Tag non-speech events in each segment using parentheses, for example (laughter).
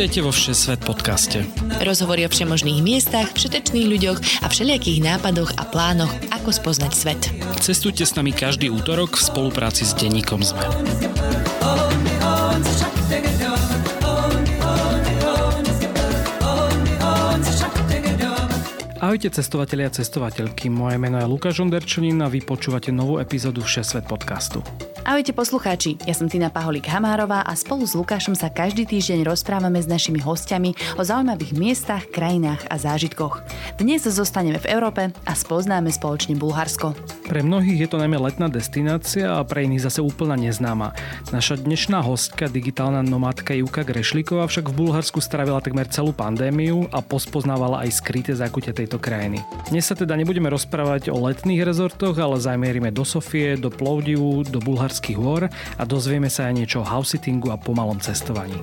Vítajte vo Všesvet podcaste. Rozhovory o všemožných miestach, všetečných ľuďoch a všelijakých nápadoch a plánoch, ako spoznať svet. Cestujte s nami každý útorok v spolupráci s denníkom ZME. Ahojte cestovatelia a cestovateľky, moje meno je Lukáš Onderčanin a vy počúvate novú epizódu Všesvet podcastu. Ahojte poslucháči, ja som Tina Paholík Hamárová a spolu s Lukášom sa každý týždeň rozprávame s našimi hostiami o zaujímavých miestach, krajinách a zážitkoch. Dnes zostaneme v Európe a spoznáme spoločne Bulharsko. Pre mnohých je to najmä letná destinácia a pre iných zase úplne neznáma. Naša dnešná hostka, digitálna nomádka Juka Grešlíková však v Bulharsku strávila takmer celú pandémiu a pospoznávala aj skryté zákutia tejto krajiny. Dnes sa teda nebudeme rozprávať o letných rezortoch, ale zajmierime do Sofie, do Plovdivu, do Bulharska Bulharských hôr a dozvieme sa aj niečo o house-sittingu a pomalom cestovaní.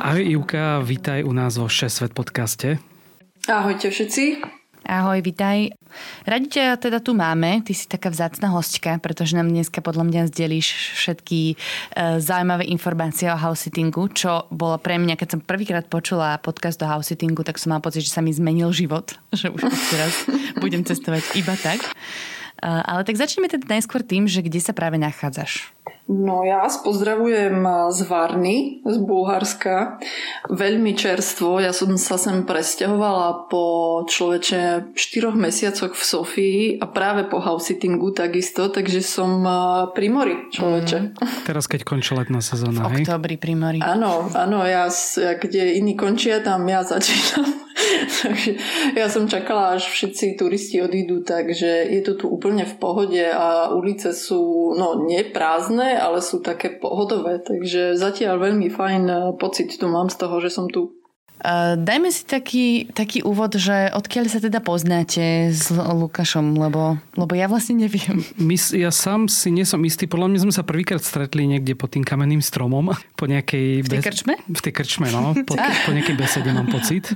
Ahoj Ivka, vítaj u nás vo 6 Svet podcaste. Ahojte všetci. Ahoj, vitaj. Radi teda tu máme, ty si taká vzácna hostka, pretože nám dneska podľa mňa zdelíš všetky e, zaujímavé informácie o house sittingu, čo bolo pre mňa, keď som prvýkrát počula podcast o house sittingu, tak som mala pocit, že sa mi zmenil život, (laughs) že už teraz budem cestovať iba tak. E, ale tak začneme teda najskôr tým, že kde sa práve nachádzaš. No ja vás pozdravujem z Varny, z Bulharska. Veľmi čerstvo. Ja som sa sem presťahovala po človeče 4 mesiacoch v Sofii a práve po house sittingu takisto, takže som pri mori človeče. Mm, teraz keď končí letná sezóna, V oktobri pri mori. Áno, áno, ja, kde iní končia, tam ja začínam. Takže ja som čakala, až všetci turisti odídu, takže je to tu úplne v pohode a ulice sú no neprázdne, ale sú také pohodové, takže zatiaľ veľmi fajn pocit tu mám z toho, že som tu dajme si taký, taký úvod, že odkiaľ sa teda poznáte s Lukášom, lebo, lebo ja vlastne neviem. My, ja sám si nie som istý, podľa mňa sme sa prvýkrát stretli niekde pod tým kamenným stromom, po nejakej... V tej krčme? V tej krčme, no, (laughs) po, po nejakej besede mám pocit.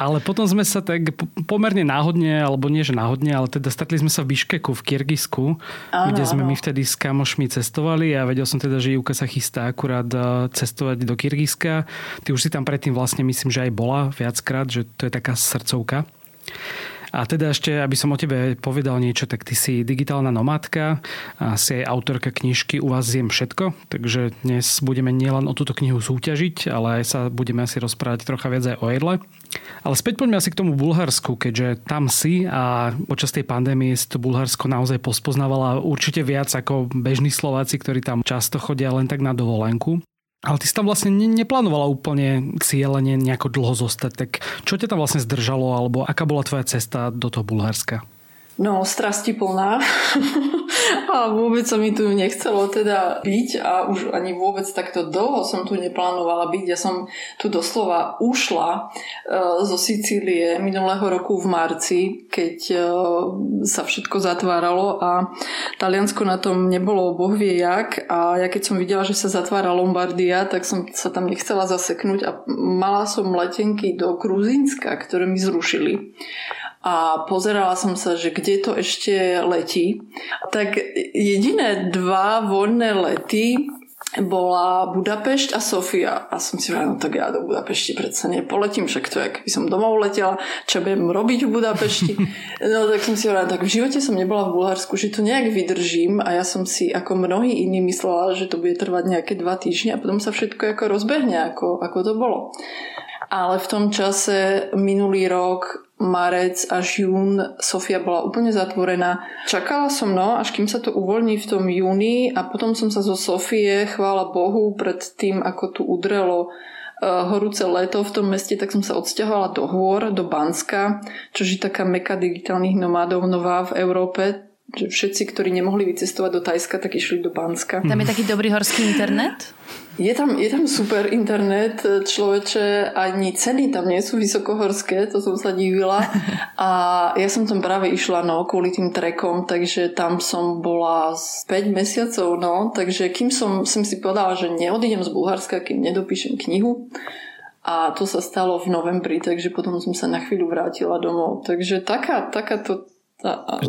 Ale potom sme sa tak pomerne náhodne, alebo nie že náhodne, ale teda stretli sme sa v Biškeku, v Kyrgyzsku, áno, kde sme my vtedy s kamošmi cestovali a vedel som teda, že Juka sa chystá akurát eh, cestovať do Kyrgyzska. Ty už si tam predtým vlastne myslím, že aj bola viackrát, že to je taká srdcovka. A teda ešte, aby som o tebe povedal niečo, tak ty si digitálna nomádka a si aj autorka knižky U vás zjem všetko, takže dnes budeme nielen o túto knihu súťažiť, ale aj sa budeme asi rozprávať trocha viac aj o jedle. Ale späť poďme asi k tomu Bulharsku, keďže tam si a počas tej pandémie si to Bulharsko naozaj pospoznávala určite viac ako bežní Slováci, ktorí tam často chodia len tak na dovolenku. Ale ty si tam vlastne neplánovala úplne cieľene nejako dlho zostať, tak čo ťa tam vlastne zdržalo, alebo aká bola tvoja cesta do toho Bulharska? No, strasti plná. (laughs) a vôbec sa mi tu nechcelo teda byť a už ani vôbec takto dlho som tu neplánovala byť. Ja som tu doslova ušla uh, zo Sicílie minulého roku v marci, keď uh, sa všetko zatváralo a Taliansko na tom nebolo boh vie jak a ja keď som videla, že sa zatvára Lombardia, tak som sa tam nechcela zaseknúť a mala som letenky do Gruzínska, ktoré mi zrušili a pozerala som sa, že kde to ešte letí. Tak jediné dva voľné lety bola Budapešť a Sofia. A som si povedala, no tak ja do Budapešti predsa nepoletím, však to je, keby som domov letela, čo budem robiť v Budapešti. (laughs) No tak som si povedala, tak v živote som nebola v Bulharsku, že to nejak vydržím a ja som si ako mnohí iní myslela, že to bude trvať nejaké dva týždne a potom sa všetko ako rozbehne, ako, ako to bolo. Ale v tom čase minulý rok marec až jún Sofia bola úplne zatvorená. Čakala som, no, až kým sa to uvoľní v tom júni a potom som sa zo Sofie, chvála Bohu, pred tým, ako tu udrelo uh, horúce leto v tom meste, tak som sa odsťahovala do hôr, do Banska, čo je taká meka digitálnych nomádov nová v Európe, všetci, ktorí nemohli vycestovať do Tajska, tak išli do Banska. Tam je taký dobrý horský internet? Je tam, je tam super internet, človeče, ani ceny tam nie sú vysokohorské, to som sa divila. A ja som tam práve išla, no, kvôli tým trekom, takže tam som bola 5 mesiacov, no, takže kým som, som si povedala, že neodídem z Bulharska, kým nedopíšem knihu, a to sa stalo v novembri, takže potom som sa na chvíľu vrátila domov. Takže taká, taká to A, a...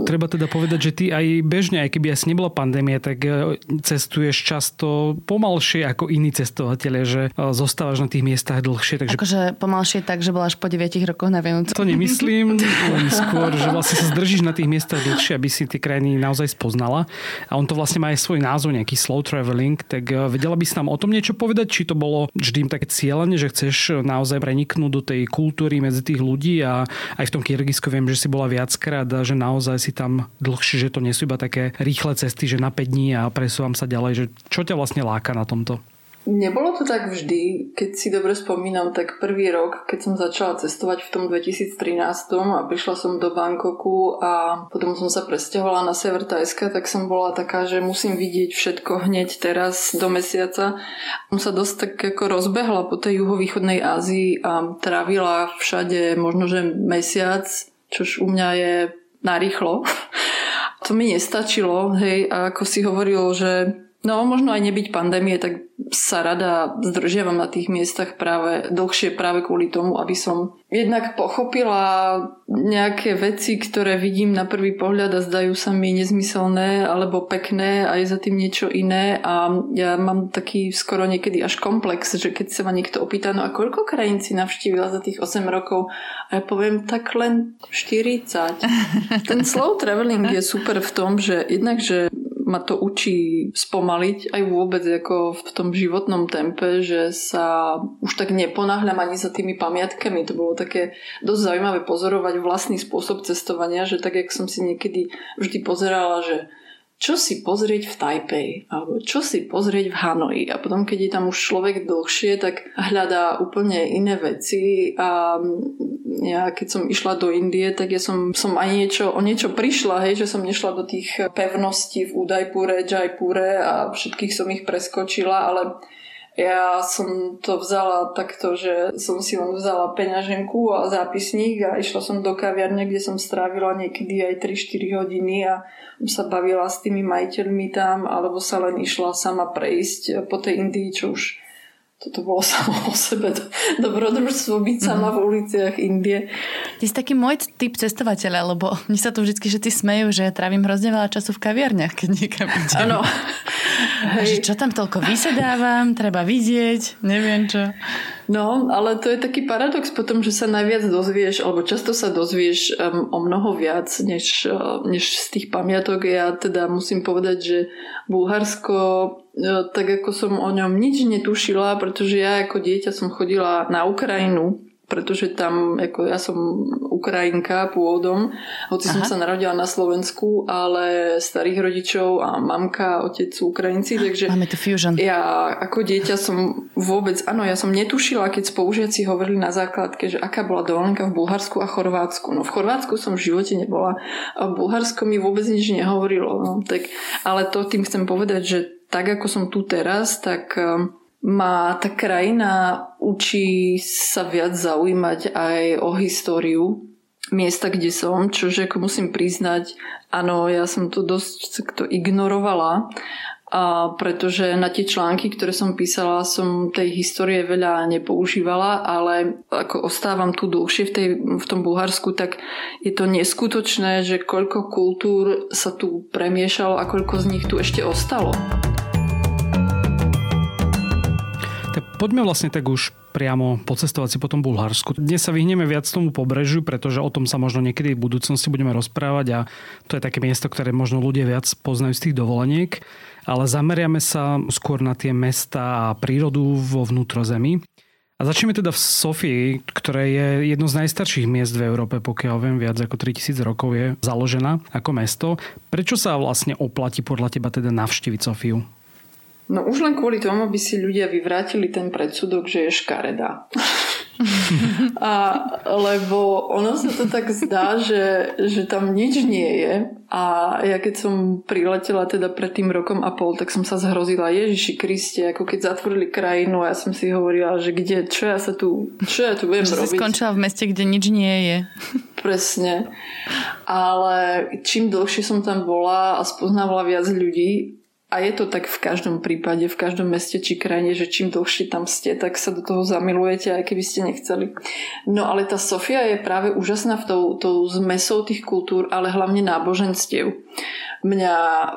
Treba teda povedať, že ty aj bežne, aj keby asi nebola pandémia, tak e, cestuješ často pomalšie ako iní cestovateľe, že e, zostávaš na tých miestach dlhšie. Takže... Akože pomalšie tak, že bola až po 9 rokoch na Vianoce. To nemyslím, (laughs) len skôr, že vlastne sa zdržíš na tých miestach dlhšie, aby si tie krajiny naozaj spoznala. A on to vlastne má aj svoj názov, nejaký slow traveling. Tak e, vedela by si nám o tom niečo povedať, či to bolo vždy také cieľenie, že chceš naozaj preniknúť do tej kultúry medzi tých ľudí a aj v tom Kyrgyzsku viem, že si bola viackrát a že naozaj si tam dlhšie, že to nie sú iba také rýchle cesty, že na 5 dní a presúvam sa ďalej. Že čo ťa vlastne láka na tomto? Nebolo to tak vždy. Keď si dobre spomínam, tak prvý rok, keď som začala cestovať v tom 2013 a prišla som do Bangkoku a potom som sa presťahovala na sever Tajska, tak som bola taká, že musím vidieť všetko hneď teraz do mesiaca. Som sa dosť tak ako rozbehla po tej juhovýchodnej Ázii a trávila všade možno, že mesiac, čož u mňa je narýchlo. (laughs) To mi nestačilo, hej, ako si hovoril, že no možno aj nebyť pandémie, tak sa rada zdržiavam na tých miestach práve dlhšie práve kvôli tomu, aby som jednak pochopila nejaké veci, ktoré vidím na prvý pohľad a zdajú sa mi nezmyselné alebo pekné a je za tým niečo iné a ja mám taký skoro niekedy až komplex, že keď sa ma niekto opýta, no a koľko krajín si navštívila za tých 8 rokov a ja poviem tak len 40. (laughs) Ten slow traveling je super v tom, že jednak, že ma to učí spomaliť aj vôbec ako v tom životnom tempe, že sa už tak neponáhľam ani za tými pamiatkami. To bolo také dosť zaujímavé pozorovať vlastný spôsob cestovania, že tak, jak som si niekedy vždy pozerala, že čo si pozrieť v Taipei, alebo čo si pozrieť v Hanoji. A potom, keď je tam už človek dlhšie, tak hľadá úplne iné veci a ja keď som išla do Indie, tak ja som, som aj niečo, o niečo prišla, hej, že som nešla do tých pevností v Udajpure, Jaipure a všetkých som ich preskočila, ale ja som to vzala takto, že som si len vzala peňaženku a zápisník a išla som do kaviarne, kde som strávila niekedy aj 3-4 hodiny a sa bavila s tými majiteľmi tam, alebo sa len išla sama prejsť po tej Indii, čo už toto bolo (laughs) samo o sebe dobrodružstvo byť sama mm-hmm. v uliciach Indie. Ty si taký môj typ cestovateľa, lebo mne sa tu vždy všetci smejú, že ja trávim hrozne veľa času v kaviarniach, keď niekam idem. Áno. Čo tam toľko vysedávam, treba vidieť, neviem čo. No, ale to je taký paradox potom, že sa najviac dozvieš, alebo často sa dozvieš um, o mnoho viac, než, uh, než z tých pamiatok. Ja teda musím povedať, že Bulharsko, uh, tak ako som o ňom nič netušila, pretože ja ako dieťa som chodila na Ukrajinu pretože tam, ako ja som Ukrajinka pôvodom, hoci Aha. som sa narodila na Slovensku, ale starých rodičov a mamka, otec sú Ukrajinci, takže Máme tu fusion. ja ako dieťa som vôbec, áno, ja som netušila, keď spolužiaci hovorili na základke, že aká bola dovolenka v Bulharsku a Chorvátsku. No v Chorvátsku som v živote nebola a v Bulharsku mi vôbec nič nehovorilo. No, tak, ale to tým chcem povedať, že tak ako som tu teraz, tak ma tá krajina učí sa viac zaujímať aj o históriu miesta, kde som, čože ako musím priznať, áno, ja som to dosť to ignorovala, a pretože na tie články, ktoré som písala, som tej histórie veľa nepoužívala, ale ako ostávam tu dlhšie v, tej, v tom Bulharsku, tak je to neskutočné, že koľko kultúr sa tu premiešalo a koľko z nich tu ešte ostalo. Poďme vlastne tak už priamo pocestovať si po tom Bulharsku. Dnes sa vyhneme viac tomu pobrežiu, pretože o tom sa možno niekedy v budúcnosti budeme rozprávať a to je také miesto, ktoré možno ľudia viac poznajú z tých dovoleniek, ale zameriame sa skôr na tie mesta a prírodu vo vnútrozemí. A začneme teda v Sofii, ktoré je jedno z najstarších miest v Európe, pokiaľ viem, viac ako 3000 rokov je založená ako mesto. Prečo sa vlastne oplatí podľa teba teda navštíviť Sofiu? No už len kvôli tomu, aby si ľudia vyvrátili ten predsudok, že je škaredá. (laughs) a, lebo ono sa to tak zdá, že, že tam nič nie je. A ja keď som priletela teda pred tým rokom a pol, tak som sa zhrozila Ježiši Kriste, ako keď zatvorili krajinu a ja som si hovorila, že kde, čo ja sa tu, čo ja tu budem že robiť. si skončila v meste, kde nič nie je. Presne. Ale čím dlhšie som tam bola a spoznávala viac ľudí, a je to tak v každom prípade, v každom meste či krajine, že čím dlhšie tam ste, tak sa do toho zamilujete, aj keby ste nechceli. No ale tá Sofia je práve úžasná v tou, tou zmesou tých kultúr, ale hlavne náboženstiev. Mňa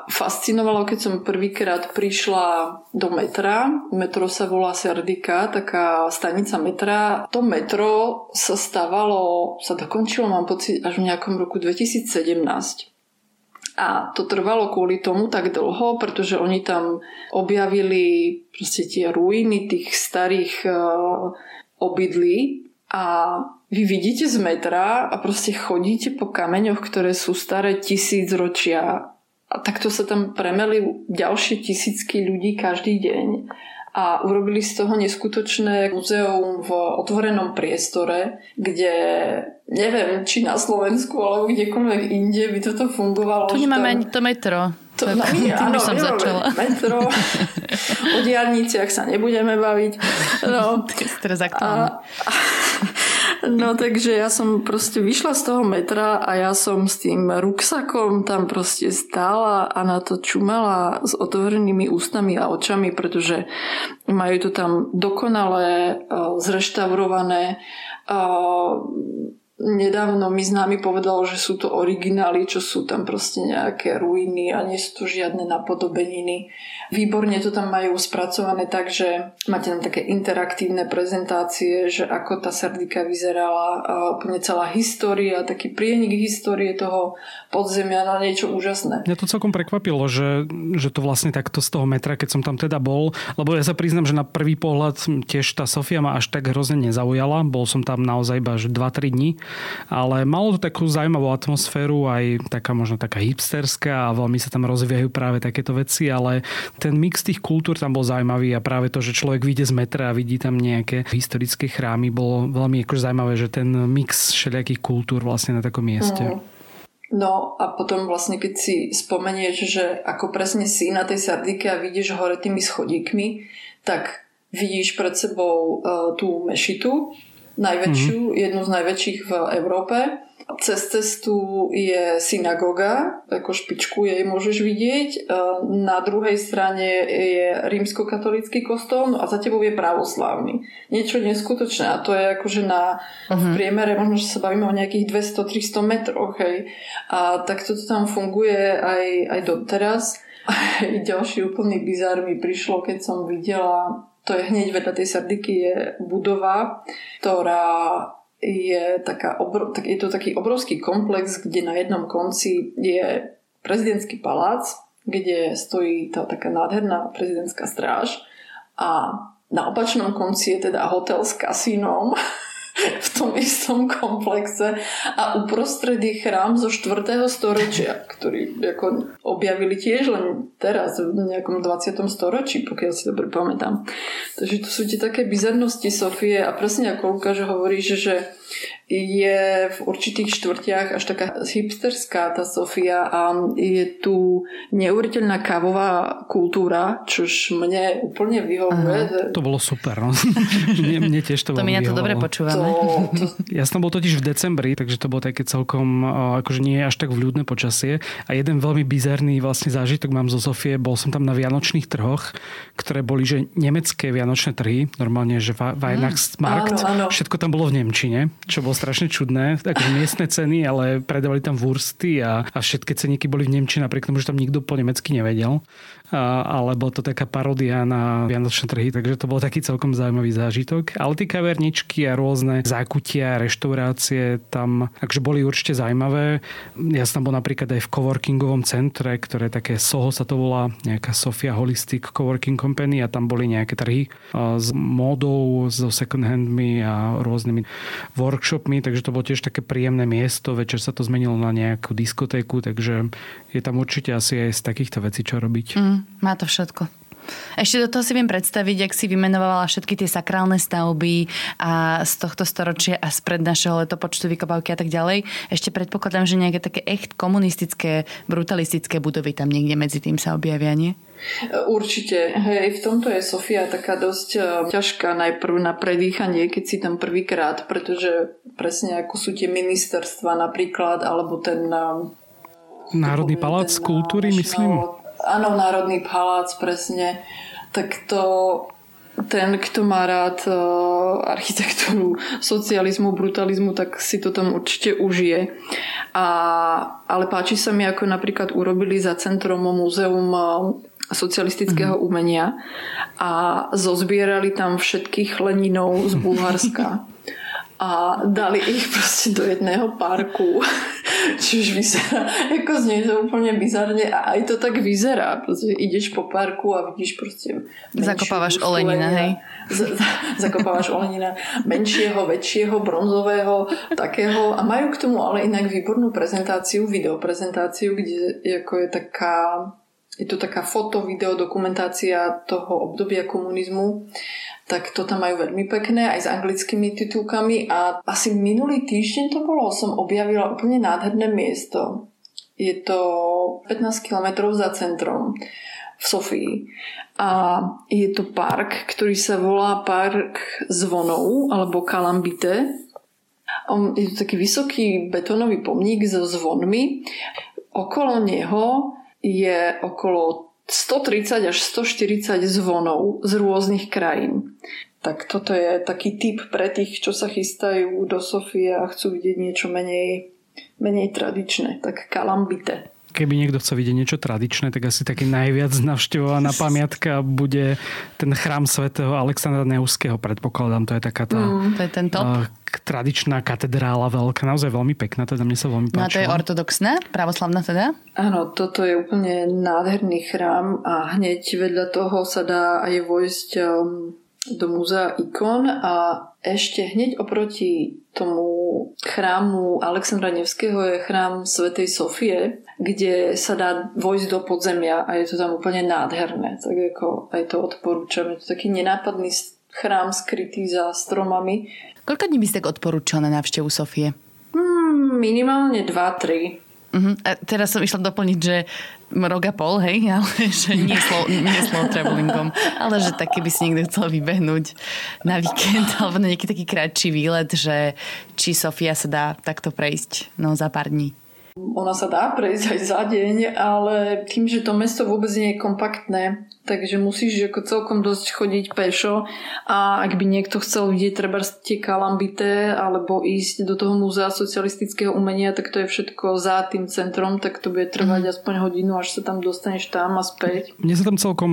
fascinovalo, keď som prvýkrát prišla do metra. Metro sa volá Serdika, taká stanica metra. To metro sa stávalo, sa dokončilo, mám pocit, až v nejakom roku 2017. A to trvalo kvôli tomu tak dlho, pretože oni tam objavili proste tie ruiny tých starých uh, obydlí. A vy vidíte z metra a proste chodíte po kameňoch, ktoré sú staré tisíc ročia a takto sa tam premeli ďalšie tisícky ľudí každý deň a urobili z toho neskutočné muzeum v otvorenom priestore, kde neviem, či na Slovensku alebo kdekoľvek inde by toto fungovalo. Tu nemáme ani to metro. To, no, my, (laughs) áno, by som začala. Metro, (laughs) o diálniciach sa nebudeme baviť. No, (laughs) teraz aktuálne. A, No takže ja som proste vyšla z toho metra a ja som s tým ruksakom tam proste stála a na to čumala s otvorenými ústami a očami, pretože majú to tam dokonale uh, zreštaurované uh, nedávno mi známy povedal, že sú to originály, čo sú tam proste nejaké ruiny a nie sú to žiadne napodobeniny. Výborne to tam majú spracované tak, že máte tam také interaktívne prezentácie, že ako tá sardika vyzerala úplne celá história, taký prienik histórie toho podzemia na niečo úžasné. Mňa to celkom prekvapilo, že, že to vlastne takto z toho metra, keď som tam teda bol, lebo ja sa priznam, že na prvý pohľad tiež tá Sofia ma až tak hrozne nezaujala. Bol som tam naozaj iba 2-3 dní ale malo to takú zaujímavú atmosféru, aj taká možno taká hipsterská a veľmi sa tam rozvíjajú práve takéto veci, ale ten mix tých kultúr tam bol zaujímavý a práve to, že človek vyjde z metra a vidí tam nejaké historické chrámy, bolo veľmi akože zaujímavé, že ten mix všelijakých kultúr vlastne na takom mieste. Mm. No a potom vlastne keď si spomenieš, že ako presne si na tej Sardike a vidíš hore tými schodíkmi, tak vidíš pred sebou uh, tú mešitu, najväčšiu, mm-hmm. jednu z najväčších v Európe. Cez cestu je synagoga, ako špičku jej môžeš vidieť. E, na druhej strane je rímskokatolický kostol no a za tebou je pravoslavný. Niečo neskutočné a to je akože na uh-huh. v mhm. priemere, možno, že sa bavíme o nejakých 200-300 metroch. Hej. A tak toto tam funguje aj, aj doteraz. (laughs) Ďalší úplný bizar mi prišlo, keď som videla to je hneď vedľa tej Sardiky je budova, ktorá je, taká obrov, tak je to taký obrovský komplex, kde na jednom konci je prezidentský palác, kde stojí tá taká nádherná prezidentská stráž a na opačnom konci je teda hotel s kasínom (laughs) v tom istom komplexe a uprostred je chrám zo 4. storočia, ktorý ako objavili tiež len teraz v nejakom 20. storočí, pokiaľ si dobre pamätám. Takže to sú tie také bizarnosti Sofie a presne ako Lukáš hovorí, že, že je v určitých štvrtiach až taká hipsterská tá Sofia a je tu neuveriteľná kávová kultúra, čož mne úplne vyhovuje. Aha, to bolo super. No. (laughs) mne, mne tiež to, to my na to dobre počúvame. To, to... Ja som bol totiž v decembri, takže to bolo také celkom, akože nie až tak vľúdne počasie. A jeden veľmi bizarný vlastne zážitok mám zo Sofie, bol som tam na Vianočných trhoch, ktoré boli, že nemecké Vianočné trhy, normálne, že Weihnachtsmarkt, mm, všetko tam bolo v Nemčine, čo bol strašne čudné, akože miestne ceny, ale predávali tam wursty a, a všetky ceníky boli v Nemčine, napriek tomu, že tam nikto po nemecky nevedel alebo to taká parodia na Vianočné trhy, takže to bol taký celkom zaujímavý zážitok. Ale tie kaverničky a rôzne zákutia, reštaurácie tam takže boli určite zaujímavé. Ja som tam bol napríklad aj v coworkingovom centre, ktoré také SOHO sa to volá, nejaká Sofia Holistic Coworking Company a tam boli nejaké trhy s módou, so second handmi a rôznymi workshopmi, takže to bolo tiež také príjemné miesto. Večer sa to zmenilo na nejakú diskotéku, takže je tam určite asi aj z takýchto vecí čo robiť. Mm má to všetko. Ešte do toho si viem predstaviť, ak si vymenovala všetky tie sakrálne stavby a z tohto storočia a spred našeho letopočtu vykopávky a tak ďalej. Ešte predpokladám, že nejaké také echt komunistické, brutalistické budovy tam niekde medzi tým sa objavia, nie? Určite. Hej, v tomto je Sofia taká dosť e, ťažká najprv na predýchanie, keď si tam prvýkrát, pretože presne ako sú tie ministerstva napríklad, alebo ten... Národný palác kultúry, myslím? Áno, Národný palác, presne. Tak to ten, kto má rád uh, architektúru socializmu, brutalizmu, tak si to tam určite užije. A, ale páči sa mi, ako napríklad urobili za centrom múzeum uh, socialistického mm-hmm. umenia a zozbierali tam všetkých Leninov z Bulharska (laughs) a dali ich proste do jedného parku. (laughs) Čiže vyzerá, ako znie to úplne bizarne a aj to tak vyzerá. Proste ideš po parku a vidíš proste... Zakopávaš Olenina, hej? Z, zakopávaš Olenina menšieho, väčšieho, bronzového, takého a majú k tomu ale inak výbornú prezentáciu, videoprezentáciu, kde ako je taká je to taká foto, video, dokumentácia toho obdobia komunizmu tak to tam majú veľmi pekné, aj s anglickými titulkami a asi minulý týždeň to bolo, som objavila úplne nádherné miesto. Je to 15 km za centrom v Sofii. A je to park, ktorý sa volá Park zvonov alebo Kalambite. Je to taký vysoký betónový pomník so zvonmi. Okolo neho je okolo 130 až 140 zvonov z rôznych krajín. Tak toto je taký typ pre tých, čo sa chystajú do Sofie a chcú vidieť niečo menej, menej tradičné. Tak kalambite. Keby niekto chce vidieť niečo tradičné, tak asi taký najviac navštevovaná pamiatka bude ten chrám svätého Alexandra Neuského, predpokladám. To je taká tá mm, to je ten top. Tradičná katedrála veľká, naozaj veľmi pekná, teda mne sa veľmi páčila. No a to je ortodoxná, pravoslavná teda? Áno, toto je úplne nádherný chrám a hneď vedľa toho sa dá aj vojsť um, do múzea ikon a ešte hneď oproti tomu chrámu Alexandra Nevského je chrám Svetej Sofie, kde sa dá vojsť do podzemia a je to tam úplne nádherné. Tak ako aj to odporúčam. Je to taký nenápadný chrám skrytý za stromami. Koľko dní by ste tak odporúčal na návštevu Sofie? Hmm, minimálne 2-3. Uh-huh. A teraz som išla doplniť, že rok a pol, hej, (laughs) ale že nie, slow, nie slow travelingom, ale že tak, keby si niekto chcel vybehnúť na víkend (laughs) alebo na nejaký taký kratší výlet, že či Sofia sa dá takto prejsť no, za pár dní. Ona sa dá prejsť aj za deň, ale tým, že to mesto vôbec nie je kompaktné, takže musíš ako celkom dosť chodiť pešo a ak by niekto chcel vidieť treba tie kalambité alebo ísť do toho múzea socialistického umenia, tak to je všetko za tým centrom, tak to bude trvať mm. aspoň hodinu, až sa tam dostaneš tam a späť. Mne sa tam celkom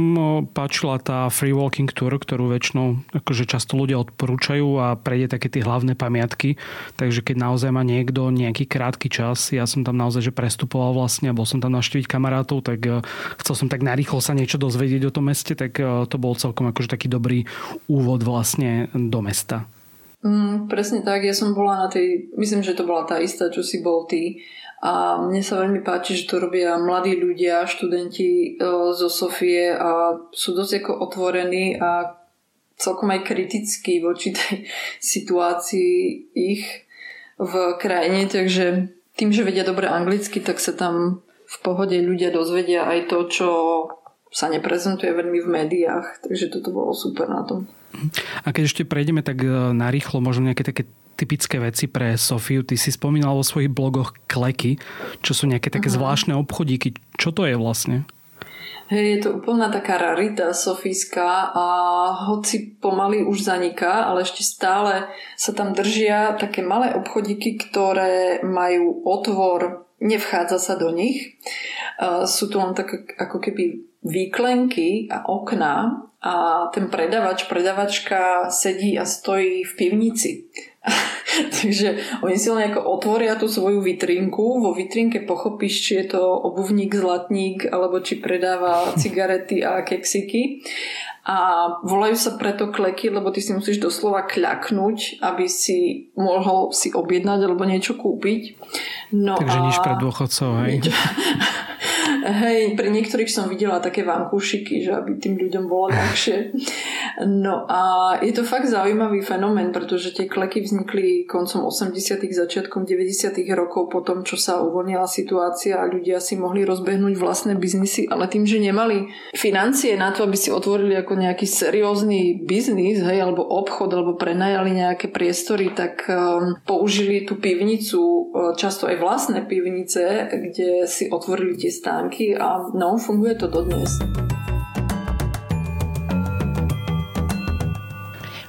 páčila tá free walking tour, ktorú väčšinou akože často ľudia odporúčajú a prejde také tie hlavné pamiatky, takže keď naozaj má niekto nejaký krátky čas, ja som tam naozaj že prestupoval vlastne a bol som tam naštíviť kamarátov, tak eh, chcel som tak narýchlo sa niečo dozvedieť o tom meste, tak eh, to bol celkom akože taký dobrý úvod vlastne do mesta. Mm, presne tak, ja som bola na tej, myslím, že to bola tá istá, čo si bol ty. A mne sa veľmi páči, že to robia mladí ľudia, študenti e, zo Sofie a sú dosť ako otvorení a celkom aj kritickí voči tej (laughs) situácii ich v krajine, takže tým, že vedia dobre anglicky, tak sa tam v pohode ľudia dozvedia aj to, čo sa neprezentuje veľmi v médiách. Takže toto bolo super na tom. A keď ešte prejdeme tak e, narýchlo, možno nejaké také typické veci pre Sofiu. Ty si spomínal vo svojich blogoch kleky, čo sú nejaké také uh-huh. zvláštne obchodíky. Čo to je vlastne? Hej, je to úplná taká rarita sofíska a hoci pomaly už zaniká, ale ešte stále sa tam držia také malé obchodíky, ktoré majú otvor, nevchádza sa do nich. Sú to len také ako keby výklenky a okná a ten predavač, predavačka sedí a stojí v pivnici. (laughs) Takže oni si len ako otvoria tú svoju vitrinku, vo vitrínke pochopíš, či je to obuvník, zlatník, alebo či predáva (laughs) cigarety a keksiky. A volajú sa preto kleky, lebo ty si musíš doslova kľaknúť, aby si mohol si objednať alebo niečo kúpiť. No Takže a... nič pre dôchodcov, hej? (laughs) Hej, pri niektorých som videla také vankúšiky, že aby tým ľuďom bolo (laughs) ľahšie. No a je to fakt zaujímavý fenomén, pretože tie kleky vznikli koncom 80 začiatkom 90 rokov po tom, čo sa uvoľnila situácia a ľudia si mohli rozbehnúť vlastné biznisy, ale tým, že nemali financie na to, aby si otvorili ako nejaký seriózny biznis, hej, alebo obchod, alebo prenajali nejaké priestory, tak um, použili tú pivnicu, uh, často aj vlastné pivnice, kde si otvorili tie stány parky a no, funguje to dodnes.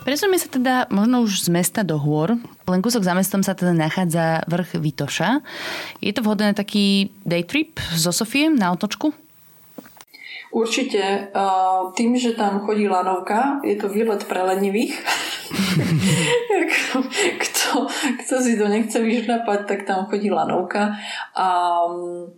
Presuňme sa teda možno už z mesta do hôr. Len kúsok za mestom sa teda nachádza vrch Vitoša. Je to vhodné taký day trip zo Sofie na otočku? Určite. Tým, že tam chodí lanovka, je to výlet pre lenivých. (laughs) kto, kto si to nechce vyšľapať, tak tam chodí lanovka. A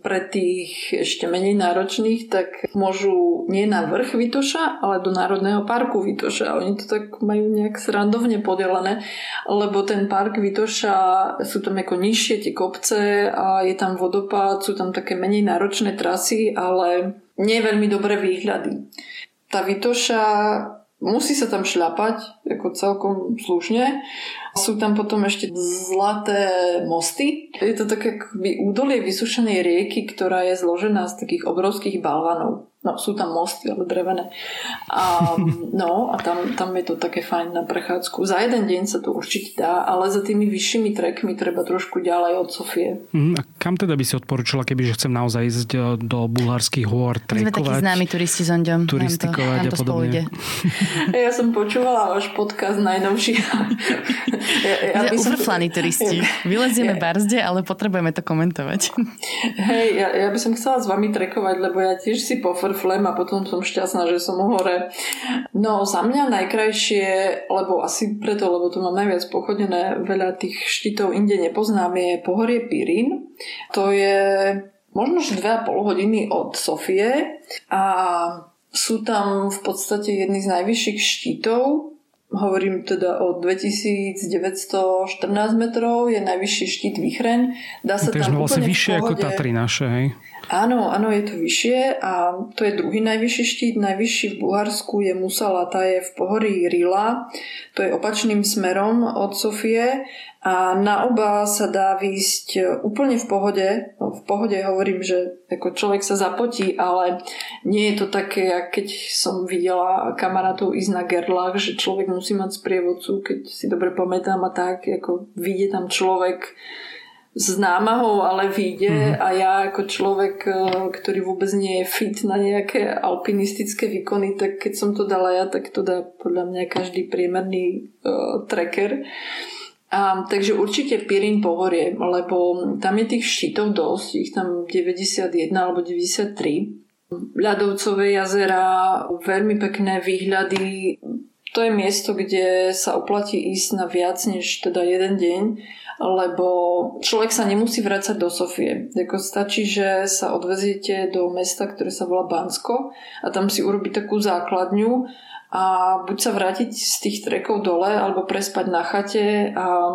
pre tých ešte menej náročných, tak môžu nie na vrch Vitoša, ale do Národného parku Vitoša. Oni to tak majú nejak srandovne podelené, lebo ten park Vitoša sú tam ako nižšie tie kopce a je tam vodopád, sú tam také menej náročné trasy, ale nie veľmi dobré výhľady. Tá Vitoša musí sa tam šľapať, ako celkom slušne. Sú tam potom ešte zlaté mosty. Je to také akoby údolie vysušenej rieky, ktorá je zložená z takých obrovských balvanov. No, sú tam mosty, ale drevené. A, (laughs) no, a tam, tam je to také fajn na prechádzku. Za jeden deň sa to určite dá, ale za tými vyššími trekmi treba trošku ďalej od Sofie. Mm, a kam teda by si odporúčala, keby že chcem naozaj ísť e, do bulharských hôr, trekovať? My sme takí známi turisti s Ondom. Turistikovať nám to, nám to a podobne. (laughs) Ja som počúvala váš podcast najnovší. (laughs) ja, ja by som... Ufrflaní turisti. Vylezieme ja... barzde, ale potrebujeme to komentovať. Hej, ja, ja by som chcela s vami trekovať, lebo ja tiež si pofr frflem a potom som šťastná, že som hore. No za mňa najkrajšie, lebo asi preto, lebo tu mám najviac pochodené, veľa tých štítov inde nepoznám, je pohorie Pirín. To je možno 2,5 hodiny od Sofie a sú tam v podstate jedny z najvyšších štítov, hovorím teda o 2914 metrov, je najvyšší štít Vychreň. Dá sa Takže tam vlastne vyššie ako Tatry naše, hej? Áno, áno, je to vyššie a to je druhý najvyšší štít. Najvyšší v Bulharsku je Musalata, je v pohorí Rila. To je opačným smerom od Sofie a na oba sa dá výjsť úplne v pohode. No, v pohode hovorím, že ako človek sa zapotí, ale nie je to také, keď som videla kamarátov ísť na Gerlach, že človek musí mať sprievodcu, keď si dobre pamätám a tak, ako vidie tam človek s námahou, ale vyjde mm-hmm. a ja ako človek, e, ktorý vôbec nie je fit na nejaké alpinistické výkony, tak keď som to dala ja, tak to dá podľa mňa každý priemerný uh, trekker. A, takže určite Pirin pohorie, lebo tam je tých štítov dosť, ich tam 91 alebo 93. Ľadovcové jazera, veľmi pekné výhľady. To je miesto, kde sa oplatí ísť na viac než teda jeden deň lebo človek sa nemusí vrácať do Sofie. Jako stačí, že sa odveziete do mesta, ktoré sa volá Bansko a tam si urobí takú základňu a buď sa vrátiť z tých trekov dole, alebo prespať na chate. A,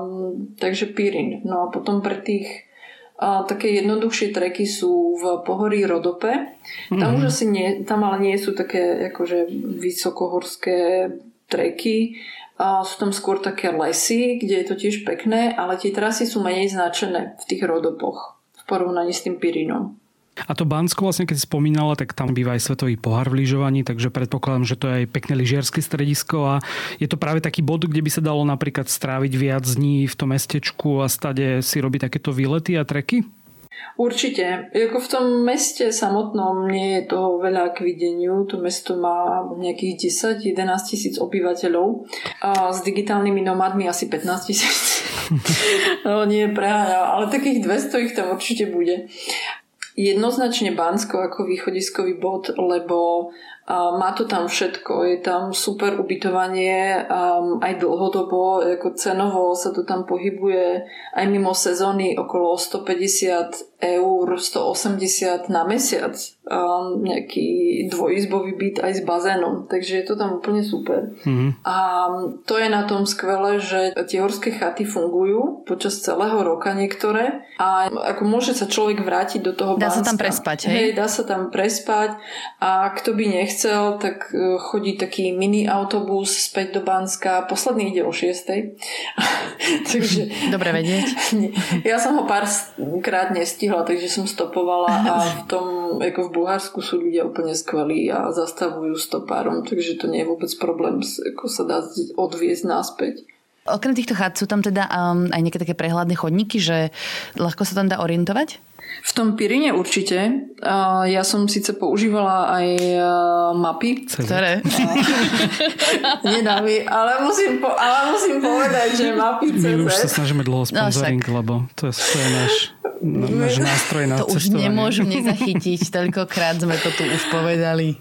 takže Pirin. No a potom pre tých a také jednoduchšie treky sú v pohorí Rodope. Tam mm-hmm. už asi nie, tam ale nie sú také akože vysokohorské treky, a sú tam skôr také lesy, kde je to tiež pekné, ale tie trasy sú menej značené v tých rodopoch v porovnaní s tým Pirinom. A to Bansko vlastne, keď si spomínala, tak tam býva aj svetový pohár v lyžovaní, takže predpokladám, že to je aj pekné lyžiarske stredisko a je to práve taký bod, kde by sa dalo napríklad stráviť viac dní v tom mestečku a stade si robiť takéto výlety a treky? Určite. Jako v tom meste samotnom nie je toho veľa k videniu. To mesto má nejakých 10-11 tisíc obyvateľov a s digitálnymi nomadmi asi 15 tisíc. (laughs) no nie preháňa, ale takých 200 ich tam určite bude. Jednoznačne Bansko ako východiskový bod, lebo má to tam všetko. Je tam super ubytovanie aj dlhodobo, ako cenovo sa to tam pohybuje aj mimo sezóny okolo 150 eur, 180 na mesiac nejaký dvojizbový byt aj s bazénom. Takže je to tam úplne super. Mm-hmm. A to je na tom skvelé, že tie horské chaty fungujú počas celého roka niektoré a ako môže sa človek vrátiť do toho Dá Banska. sa tam prespať, hej? hej? Dá sa tam prespať a kto by nechcel, tak e, chodí taký mini autobus späť do Banska. Posledný ide o 6. (laughs) Takže... Dobre vedieť. (laughs) Ja som ho pár krát nestihla, takže som stopovala a v tom, ako v Bulharsku sú ľudia úplne skvelí a zastavujú stopárom, takže to nie je vôbec problém, ako sa dá odviezť náspäť. Okrem týchto chat sú tam teda um, aj nejaké také prehľadné chodníky, že ľahko sa tam dá orientovať? V tom Pirine určite. Ja som síce používala aj mapy. Ktoré? (laughs) Nedávy, ale musím, po, ale musím povedať, že mapy CZ. My už sa snažíme dlho no, sponsoring, no, lebo to je, to je náš, náš nástroj na To už nemôžu nezachytiť, toľkokrát sme to tu už povedali.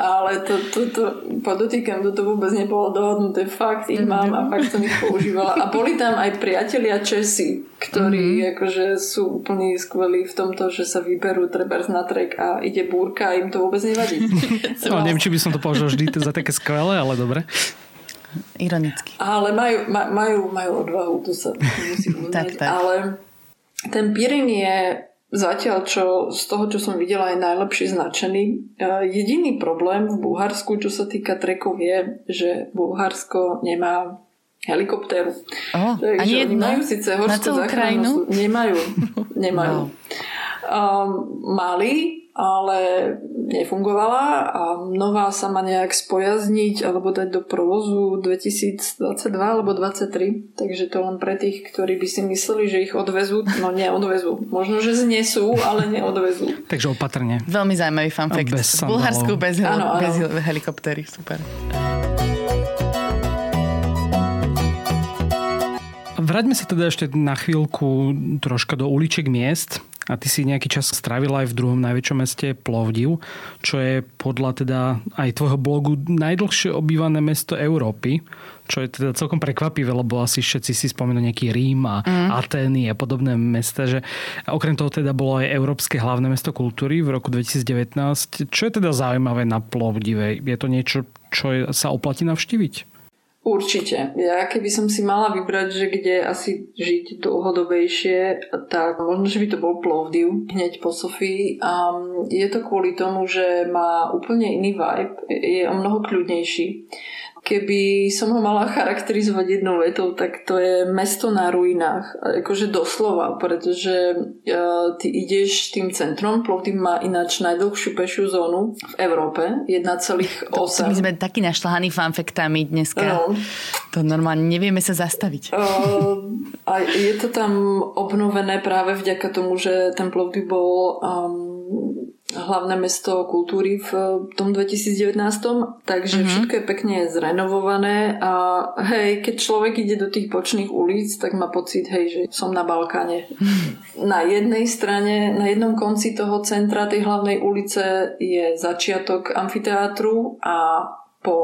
Ale to, to, to podotýkam, toto vôbec nebolo dohodnuté. Fakt ich mám a fakt som ich používala. A boli tam aj priatelia Česi, ktorí mm-hmm. akože sú úplne skvelí v tomto, že sa vyberú trebárs na trek a ide búrka a im to vôbec nevadí. (laughs) no, neviem, či by som to považoval vždy za také skvelé, ale dobre. Ironicky. Ale majú, majú, majú odvahu, to sa musí (laughs) tak, tak. Ale ten Pirin je Zatiaľ, čo z toho, čo som videla, je najlepšie značený. E, jediný problém v Bulharsku, čo sa týka trekov, je, že Bulharsko nemá helikoptéru. Oh, Takže ani jedno? majú síce horskú záchrannú... Nemajú. (laughs) Nemajú. No. Um, mali, ale nefungovala a nová sa má nejak spojazniť alebo dať do provozu 2022 alebo 2023. Takže to len pre tých, ktorí by si mysleli, že ich odvezú, no neodvezú. Možno, že znesú, ale neodvezú. (laughs) Takže opatrne. Veľmi zaujímavý fun fact. Bez v Bulharsku bez, hel- ano, ano. bez helikoptery. Super. Vráťme sa teda ešte na chvíľku troška do uliček miest a ty si nejaký čas strávila aj v druhom najväčšom meste Plovdiv, čo je podľa teda aj tvojho blogu najdlhšie obývané mesto Európy, čo je teda celkom prekvapivé, lebo asi všetci si spomenú nejaký Rím a mm. Atény a podobné mesta, že okrem toho teda bolo aj Európske hlavné mesto kultúry v roku 2019. Čo je teda zaujímavé na Plovdive? Je to niečo, čo sa oplatí navštíviť? Určite. Ja keby som si mala vybrať, že kde asi žiť dlhodobejšie, tak možno, že by to bol Plovdiv hneď po Sofii. A je to kvôli tomu, že má úplne iný vibe, je o mnoho kľudnejší. Keby som ho mala charakterizovať jednou vetou, tak to je mesto na ruinách. Akože doslova, pretože uh, ty ideš tým centrom, Plovdiv má ináč najdlhšiu pešiu zónu v Európe, 1,8. My sme takí našľahaní fanfektami dneska. No. To normálne nevieme sa zastaviť. Uh, a je to tam obnovené práve vďaka tomu, že ten Plovdiv bol um, hlavné mesto kultúry v tom 2019, takže mm-hmm. všetko je pekne zrenovované a hej, keď človek ide do tých bočných ulic, tak má pocit, hej, že som na Balkáne. (laughs) Na jednej strane, na jednom konci toho centra tej hlavnej ulice je začiatok amfiteátru a po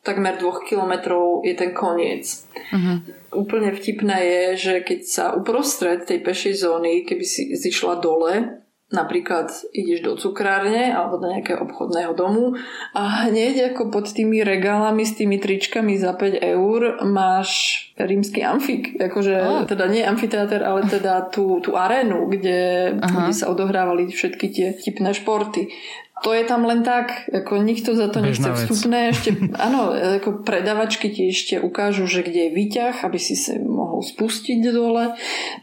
takmer dvoch kilometrov je ten koniec. Uh-huh. Úplne vtipné je, že keď sa uprostred tej pešej zóny, keby si zišla dole, Napríklad ideš do cukrárne alebo do nejakého obchodného domu a hneď ako pod tými regálami s tými tričkami za 5 eur máš rímsky amfik. Akože, oh. teda nie amfiteáter, ale teda tú, tú arénu, kde, kde sa odohrávali všetky tie tipné športy to je tam len tak, ako nikto za to Bežná nechce vstupné. Ešte, (laughs) áno, ako predavačky ti ešte ukážu, že kde je výťah, aby si sa mohol spustiť dole.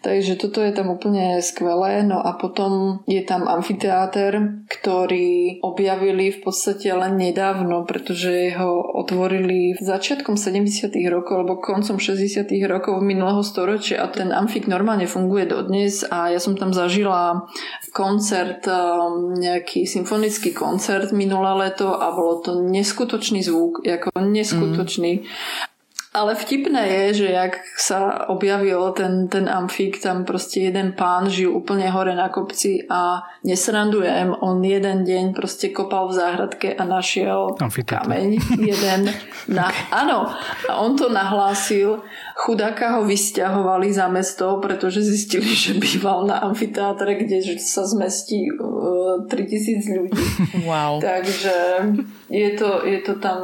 Takže toto je tam úplne skvelé. No a potom je tam amfiteáter, ktorý objavili v podstate len nedávno, pretože ho otvorili v začiatkom 70. rokov alebo koncom 60. rokov minulého storočia a ten amfik normálne funguje dodnes a ja som tam zažila koncert, um, nejaký symfonický klasický koncert minulé leto a bolo to neskutočný zvuk, ako neskutočný. Mm. Ale vtipné je, že jak sa objavil ten, ten amfik, tam proste jeden pán žil úplne hore na kopci a nesrandujem, on jeden deň proste kopal v záhradke a našiel Amfiteátr. kameň. Jeden. Na, (laughs) áno, a on to nahlásil. Chudáka ho vysťahovali za mesto, pretože zistili, že býval na amfiteátre, kde sa zmestí uh, 3000 ľudí. (laughs) Wow. Takže je to, je to tam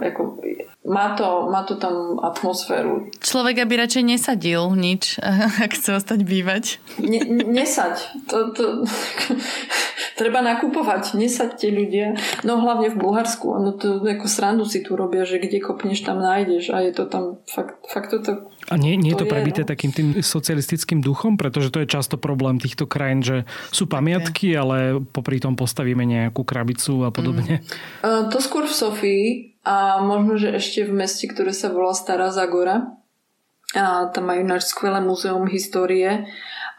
ako, má to, má to tam atmosféru. Človek aby radšej nesadil nič, (laughs) ak chce ostať bývať. Ne, nesaď. To, to, (laughs) treba nakupovať. Nesaďte ľudia. No hlavne v Bulharsku. No to ako srandu si tu robia, že kde kopneš, tam nájdeš. A je to tam fakt, fakt to a nie, nie je to prebité no. takým tým socialistickým duchom, pretože to je často problém týchto krajín, že sú pamiatky, ale popri tom postavíme nejakú krabicu a podobne. Mm. Uh, to skôr v Sofii, a možno, že ešte v meste, ktoré sa volá Stará Zagora. A tam majú náš skvelé múzeum histórie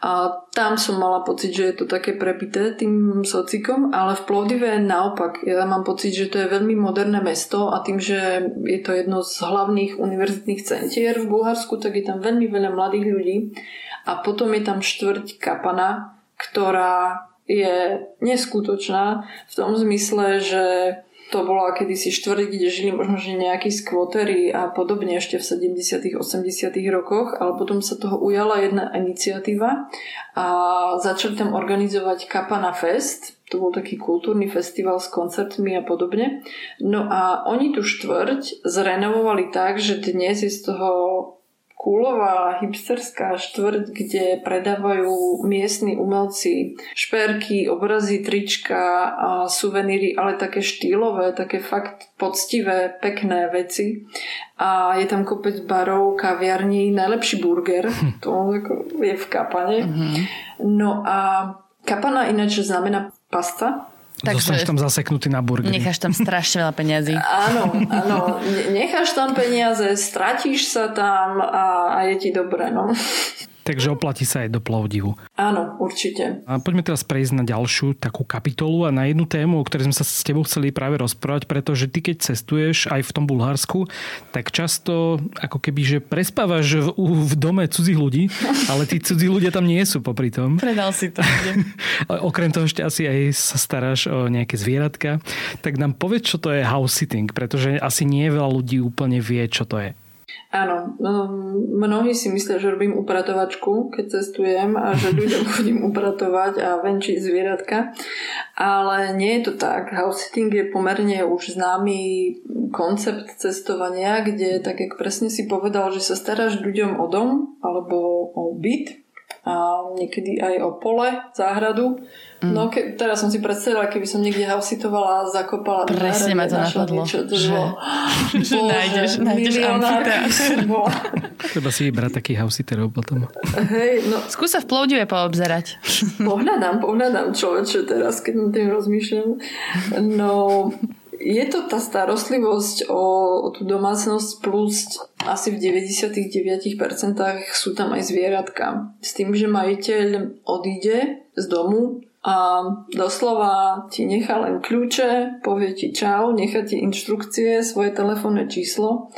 A tam som mala pocit, že je to také prepité tým socikom, ale v Plovdive naopak. Ja mám pocit, že to je veľmi moderné mesto a tým, že je to jedno z hlavných univerzitných centier v Bulharsku, tak je tam veľmi veľa mladých ľudí. A potom je tam štvrť Kapana, ktorá je neskutočná v tom zmysle, že to bola kedysi štvrť, kde žili možno že nejakí skvotery a podobne ešte v 70 80 rokoch, ale potom sa toho ujala jedna iniciatíva a začali tam organizovať Kapana Fest, to bol taký kultúrny festival s koncertmi a podobne. No a oni tu štvrť zrenovovali tak, že dnes je z toho kúlová hipsterská štvrť, kde predávajú miestni umelci šperky, obrazy, trička a suveníry, ale také štýlové, také fakt poctivé, pekné veci. A je tam kopec barov, kaviarní, najlepší burger, hm. to je v kapane. Mhm. No a kapana ináč znamená pasta, Takže Zostaneš tam zaseknutý na burgeri. Necháš tam strašne veľa peniazy. (laughs) áno, áno. Necháš tam peniaze, stratíš sa tam a, a je ti dobre, no. Takže oplatí sa aj do Plovdivu. Áno, určite. A poďme teraz prejsť na ďalšiu takú kapitolu a na jednu tému, o ktorej sme sa s tebou chceli práve rozprávať, pretože ty keď cestuješ aj v tom Bulharsku, tak často ako keby, že prespávaš v, v dome cudzích ľudí, ale tí cudzí ľudia tam nie sú popri tom. (laughs) Predal si to. (laughs) Okrem toho ešte asi aj sa staráš o nejaké zvieratka. Tak nám povedz, čo to je house sitting, pretože asi nie veľa ľudí úplne vie, čo to je. Áno, um, mnohí si myslia, že robím upratovačku, keď cestujem a že (laughs) ľuďom chodím upratovať a venčiť zvieratka, ale nie je to tak. House sitting je pomerne už známy koncept cestovania, kde, tak jak presne si povedal, že sa staráš ľuďom o dom alebo o byt a niekedy aj o pole, záhradu Mm. No ke, teraz som si predstavila, keby som niekde hausitovala a zakopala Presne ma to napadlo. Niečo, to že, bolo, (laughs) že bože, nájdeš, nájdeš (laughs) Treba si vybrať takých hausiterov potom. Hej, no. Skús sa v Plovdive poobzerať. Pohľadám, pohľadám človeče teraz, keď nad tým rozmýšľam. No, je to tá starostlivosť o, o tú domácnosť plus asi v 99% sú tam aj zvieratka. S tým, že majiteľ odíde z domu, a doslova ti nechá len kľúče, povie ti čau, nechá ti inštrukcie, svoje telefónne číslo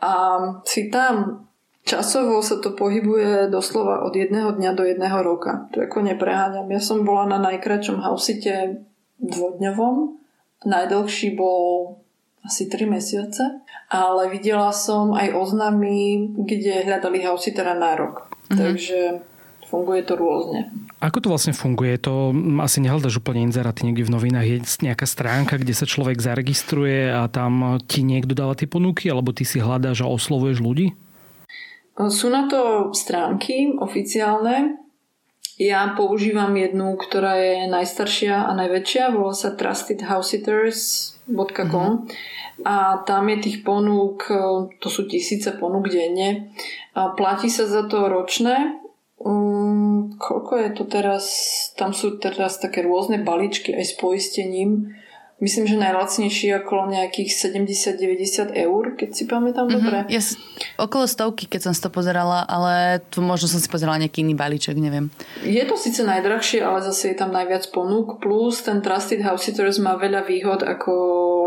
a si tam časovo sa to pohybuje doslova od jedného dňa do jedného roka. To ako nepreháňam. Ja som bola na najkračom hausite dvodňovom, najdlhší bol asi 3 mesiace, ale videla som aj oznámy, kde hľadali hausitera na rok. Mm-hmm. Takže funguje to rôzne. Ako to vlastne funguje? To asi nehľadaš úplne inzeráty niekde v novinách. Je nejaká stránka, kde sa človek zaregistruje a tam ti niekto dáva tie ponuky, alebo ty si hľadáš a oslovuješ ľudí? Sú na to stránky oficiálne. Ja používam jednu, ktorá je najstaršia a najväčšia. Volá sa trustedhousesitters.com mm-hmm. a tam je tých ponúk, to sú tisíce ponúk denne. A platí sa za to ročné Um, koľko je to teraz? Tam sú teraz také rôzne balíčky aj s poistením. Myslím, že najlacnejší je okolo nejakých 70-90 eur, keď si pamätám mm-hmm. dobre. Ja, okolo stovky, keď som si to pozerala, ale tu možno som si pozerala nejaký iný balíček, neviem. Je to síce najdrahšie, ale zase je tam najviac ponúk, plus ten Trusted House Sitters má veľa výhod ako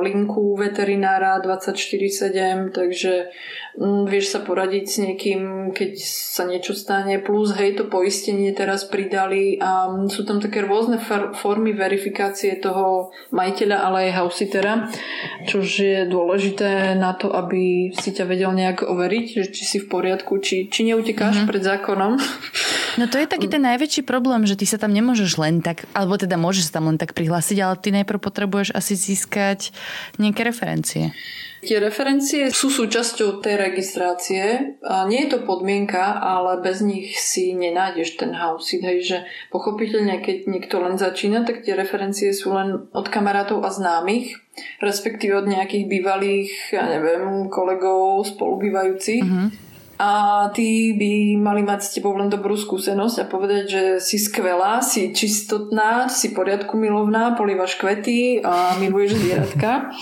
linku veterinára 24-7, takže vieš sa poradiť s niekým, keď sa niečo stane, plus hej, to poistenie teraz pridali a sú tam také rôzne formy verifikácie toho majiteľa ale aj housitera, čo je dôležité na to, aby si ťa vedel nejak overiť, že či si v poriadku, či, či neutekáš mm-hmm. pred zákonom. No to je taký ten najväčší problém, že ty sa tam nemôžeš len tak, alebo teda môžeš sa tam len tak prihlásiť, ale ty najprv potrebuješ asi získať nejaké referencie. Tie referencie sú súčasťou tej registrácie. A nie je to podmienka, ale bez nich si nenájdeš ten house Hej, že pochopiteľne, keď niekto len začína, tak tie referencie sú len od kamarátov a známych, respektíve od nejakých bývalých, ja neviem, kolegov, spolubývajúcich. Mm-hmm. A tí by mali mať s tebou len dobrú skúsenosť a povedať, že si skvelá, si čistotná, si poriadku milovná, polívaš kvety a miluješ zvieratka.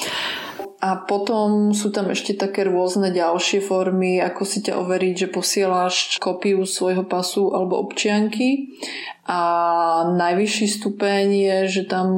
A potom sú tam ešte také rôzne ďalšie formy, ako si ťa overiť, že posielaš kopiu svojho pasu alebo občianky a najvyšší stupeň je, že tam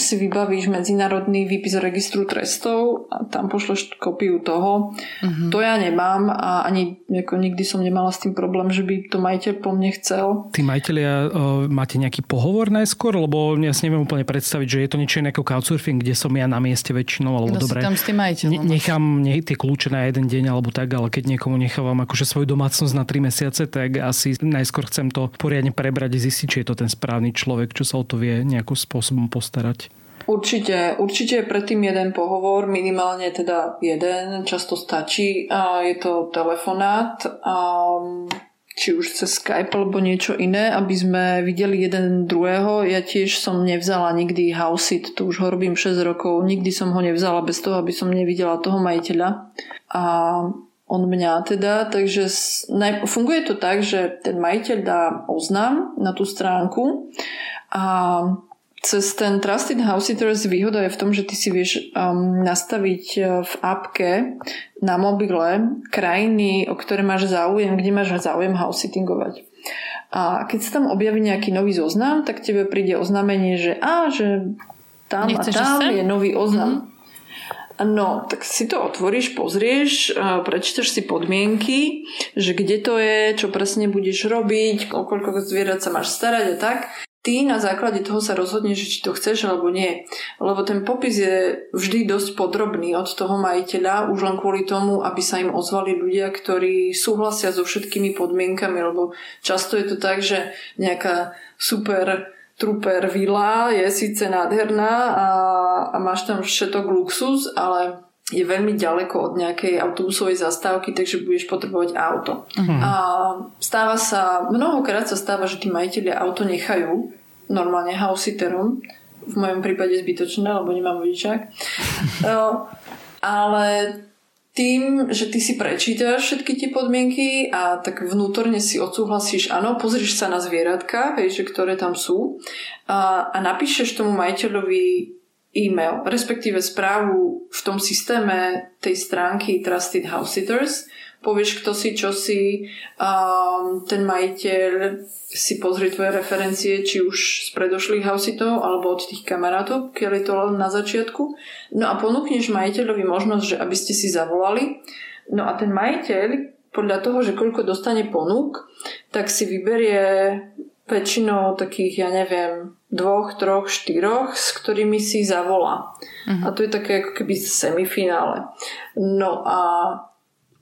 si vybavíš medzinárodný výpis registru trestov a tam pošleš kopiu toho. Uh-huh. To ja nemám a ani ako nikdy som nemala s tým problém, že by to majiteľ po mne chcel. Tí majiteľia uh, máte nejaký pohovor najskôr? Lebo ja si neviem úplne predstaviť, že je to niečo iné ako couchsurfing, kde som ja na mieste väčšinou, alebo dobre. tam s tým majiteľom. Ne, nechám ne, tie kľúče na jeden deň alebo tak, ale keď niekomu nechávam akože svoju domácnosť na 3 mesiace, tak asi najskôr chcem to poriadne prebrať, zistiť, či je to ten správny človek, čo sa o to vie nejakým spôsobom postarať. Určite, určite je predtým jeden pohovor, minimálne teda jeden, často stačí. Je to telefonát, a či už cez Skype alebo niečo iné, aby sme videli jeden druhého. Ja tiež som nevzala nikdy housesit, to už ho robím 6 rokov, nikdy som ho nevzala bez toho, aby som nevidela toho majiteľa. A on mňa teda, takže funguje to tak, že ten majiteľ dá oznam na tú stránku a cez ten Trusted House Sitters výhoda je v tom, že ty si vieš um, nastaviť uh, v appke na mobile krajiny, o ktoré máš záujem, kde máš záujem house sittingovať. A keď sa tam objaví nejaký nový zoznam, tak tebe príde oznámenie, že a, že tam Nechceš a tam je nový oznam. Mm-hmm. No, tak si to otvoríš, pozrieš, prečítaš si podmienky, že kde to je, čo presne budeš robiť, o koľko zvierat sa máš starať a tak. Ty na základe toho sa rozhodneš, či to chceš alebo nie. Lebo ten popis je vždy dosť podrobný od toho majiteľa, už len kvôli tomu, aby sa im ozvali ľudia, ktorí súhlasia so všetkými podmienkami, lebo často je to tak, že nejaká super Trooper vila je síce nádherná a, a máš tam všetok luxus, ale je veľmi ďaleko od nejakej autobusovej zastávky, takže budeš potrebovať auto. Uh-huh. A stáva sa, mnohokrát sa stáva, že tí majiteľia auto nechajú normálne housiterom, v mojom prípade zbytočné, lebo nemám vodičák. (laughs) ale tým, že ty si prečítaš všetky tie podmienky a tak vnútorne si odsúhlasíš, áno, pozrieš sa na zvieratka, že ktoré tam sú a, a napíšeš tomu majiteľovi e-mail, respektíve správu v tom systéme tej stránky Trusted House Sitters, povieš, kto si, čo si, um, ten majiteľ si pozrie tvoje referencie, či už z predošlých hausitov alebo od tých kamarátov, keď je to len na začiatku. No a ponúkneš majiteľovi možnosť, že aby ste si zavolali. No a ten majiteľ, podľa toho, že koľko dostane ponúk, tak si vyberie väčšinou takých, ja neviem, dvoch, troch, štyroch, s ktorými si zavolá. Uh-huh. A to je také ako keby semifinále. No a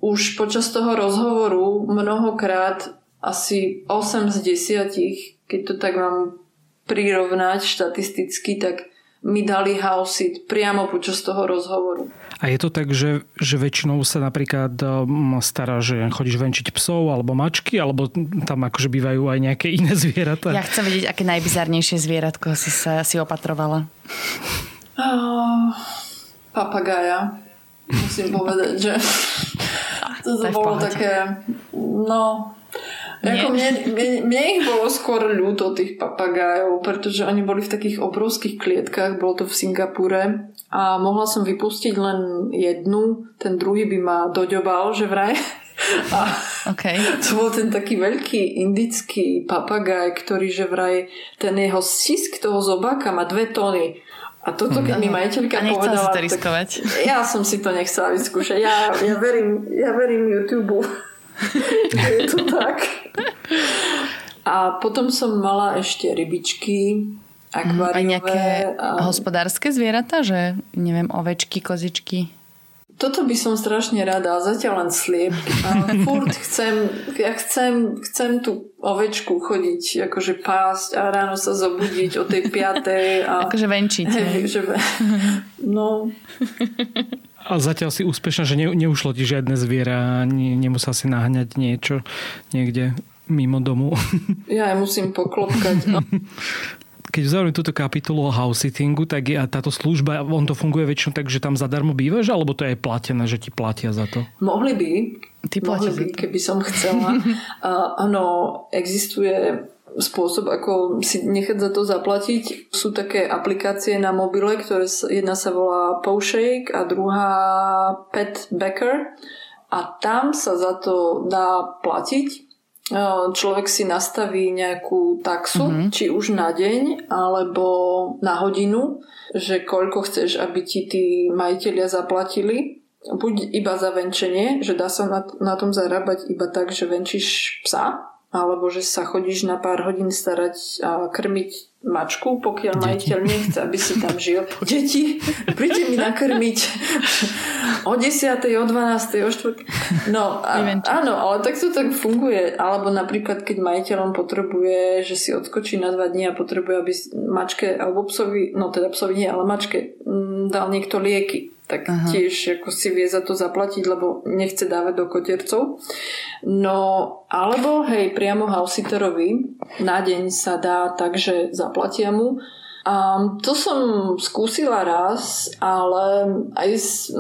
už počas toho rozhovoru mnohokrát asi 8 z 10, keď to tak mám prirovnať štatisticky, tak mi dali housit priamo počas toho rozhovoru. A je to tak, že, že väčšinou sa napríklad um, stará, že chodíš venčiť psov alebo mačky, alebo tam akože bývajú aj nejaké iné zvieratá? Ja chcem vedieť, aké najbizarnejšie zvieratko si sa si opatrovala. Uh, papagája. Musím povedať, že to, bolo také, no, ako mne, mne, mne ich bolo skôr ľúto tých papagájov, pretože oni boli v takých obrovských klietkách, bolo to v Singapúre a mohla som vypustiť len jednu, ten druhý by ma doďobal, že vraj. A okay. to bol ten taký veľký indický papagaj, ktorý že vraj ten jeho sisk toho zobáka má dve tóny. A toto, keď mi majiteľka povedala... Tak, ja som si to nechcela vyskúšať. Ja, ja, verím, ja verím YouTube. (laughs) je to tak. A potom som mala ešte rybičky, akváriové. Aj nejaké a... hospodárske zvieratá, že neviem, ovečky, kozičky? Toto by som strašne rada, zatiaľ len sliep. A furt chcem, ja chcem, chcem tú ovečku chodiť, akože pásť a ráno sa zobudiť o tej piatej. A, akože venčiť. Hej, že, no. A zatiaľ si úspešná, že ne, neušlo ti žiadne zviera, ne, nemusel si naháňať niečo niekde mimo domu. Ja musím poklopkať. (laughs) keď vzorím túto kapitolu o house sittingu, tak je, táto služba, on to funguje väčšinou tak, že tam zadarmo bývaš, alebo to je platené, že ti platia za to? Mohli by. Ty Mohli by, keby som chcela. (laughs) Áno, existuje spôsob, ako si nechať za to zaplatiť. Sú také aplikácie na mobile, ktoré jedna sa volá Powshake a druhá Pet Backer a tam sa za to dá platiť človek si nastaví nejakú taxu, mm-hmm. či už na deň alebo na hodinu, že koľko chceš, aby ti tí majiteľia zaplatili. Buď iba za venčenie, že dá sa na, na tom zarábať iba tak, že venčíš psa, alebo že sa chodíš na pár hodín starať a krmiť mačku, pokiaľ Deti. majiteľ nechce, aby si tam žil. (laughs) Deti, príďte mi nakrmiť (laughs) o 10., o 12., o 4. No, a, áno, ale tak to tak funguje. Alebo napríklad, keď majiteľom potrebuje, že si odskočí na dva dní a potrebuje, aby mačke, alebo psovi, no teda psovi nie, ale mačke, dal niekto lieky tak Aha. tiež ako si vie za to zaplatiť, lebo nechce dávať do kotiercov. No, alebo hej, priamo housiterovi na deň sa dá tak, že zaplatia mu. A to som skúsila raz, ale aj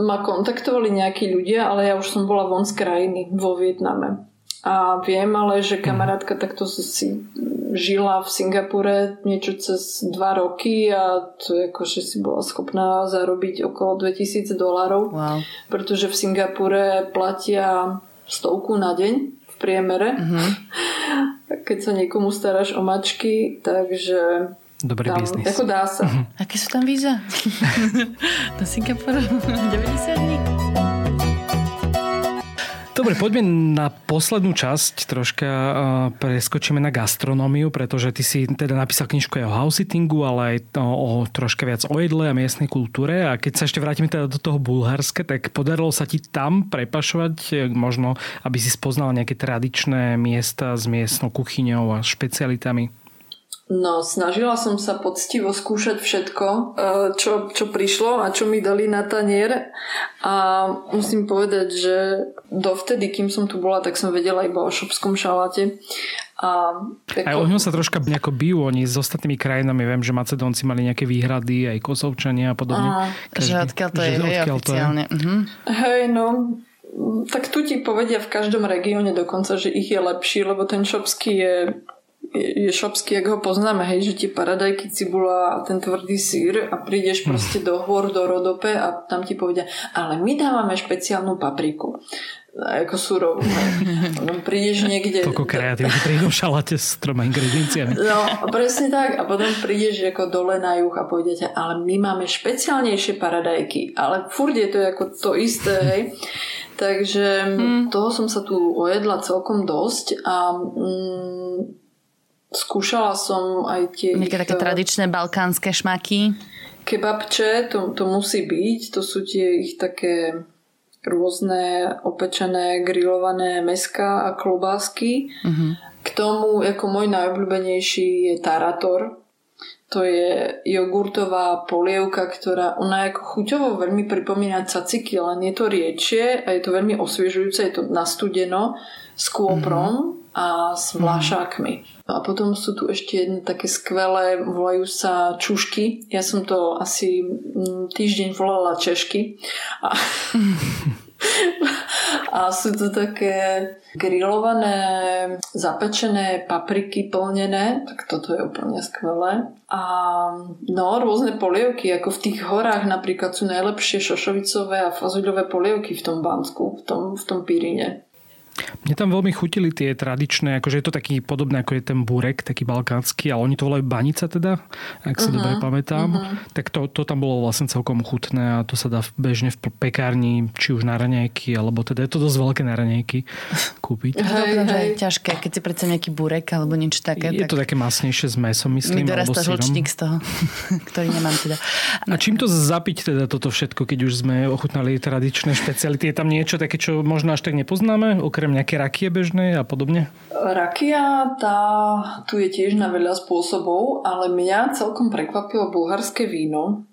ma kontaktovali nejakí ľudia, ale ja už som bola von z krajiny vo Vietname. A viem ale, že kamarátka takto si žila v Singapure niečo cez dva roky a to je ako, že si bola schopná zarobiť okolo 2000 dolárov. Wow. Pretože v Singapure platia stovku na deň v priemere. Uh-huh. (laughs) Keď sa niekomu staráš o mačky, takže Dobrý tam, biznis. Ako dá sa. Uh-huh. Aké sú tam víza? (laughs) Do Singapuru (laughs) 90 dní. Dobre, poďme na poslednú časť. Troška preskočíme na gastronómiu, pretože ty si teda napísal knižku aj o house sittingu, ale aj o, o troška viac o jedle a miestnej kultúre. A keď sa ešte vrátime teda do toho Bulharska, tak podarilo sa ti tam prepašovať e, možno, aby si spoznal nejaké tradičné miesta s miestnou kuchyňou a špecialitami? No, snažila som sa poctivo skúšať všetko, e, čo, čo prišlo a čo mi dali na tanier. A musím povedať, že dovtedy, kým som tu bola, tak som vedela iba o šopskom šaláte. A ako... Aj o ňom sa troška nejako bijú oni s ostatnými krajinami. Viem, že Macedónci mali nejaké výhrady, aj Kosovčania a podobne. Každý, že odkiaľ to je, hej, oficiálne. To je. Uh-huh. Hej, no, tak tu ti povedia v každom regióne dokonca, že ich je lepší, lebo ten šopský je je šopský, jak ho poznáme, hej, že ti paradajky, cibula a ten tvrdý sír a prídeš hm. proste do hôr, do Rodope a tam ti povedia, ale my dávame špeciálnu papriku ako surovú. (laughs) Potom prídeš niekde... Toľko kreatívne prídu šalate s troma ingredienciami. No, presne tak. A potom prídeš ako dole na juh a povedete, ale my máme špeciálnejšie paradajky. Ale furt je to ako to isté, hej. Takže hmm. toho som sa tu ojedla celkom dosť a mm, Skúšala som aj tie... Nejaké také tradičné balkánske šmaky? Kebabče, to, to musí byť. To sú tie ich také rôzne opečené, grillované meska a klobásky. Uh-huh. K tomu, ako môj najobľúbenejší je tarator. To je jogurtová polievka, ktorá ona ako chuťovo veľmi pripomína caciky, len je to riečie a je to veľmi osviežujúce, je to nastudeno s kôprom uh-huh. a s vlašákmi. No a potom sú tu ešte jedné také skvelé, volajú sa čušky. Ja som to asi mm, týždeň volala češky. A, (laughs) a sú to také grillované, zapečené papriky plnené, tak toto je úplne skvelé. A no, rôzne polievky, ako v tých horách napríklad sú najlepšie šošovicové a fazuľové polievky v tom Bansku, v tom, v tom Pírine. Mne tam veľmi chutili tie tradičné, akože je to taký podobný ako je ten burek, taký balkánsky, ale oni to volajú banica teda, ak si uh-huh, dobre pamätám. Uh-huh. Tak to, to tam bolo vlastne celkom chutné a to sa dá bežne v pekárni, či už na raňajky, alebo teda je to dosť veľké na raňajky (laughs) kúpiť. Hej, hej. je ťažké, keď si predsa nejaký burek alebo niečo také. Je tak... to také masnejšie s mesom, myslím. Mi dorastá žlčník z toho, (laughs) ktorý nemám teda. A čím to zapiť teda toto všetko, keď už sme ochutnali tradičné špeciality? Je tam niečo také, čo možno až tak nepoznáme, okrem nejaké rakie bežnej a podobne? Rakia, tá tu je tiež na veľa spôsobov, ale mňa celkom prekvapilo bulharské víno.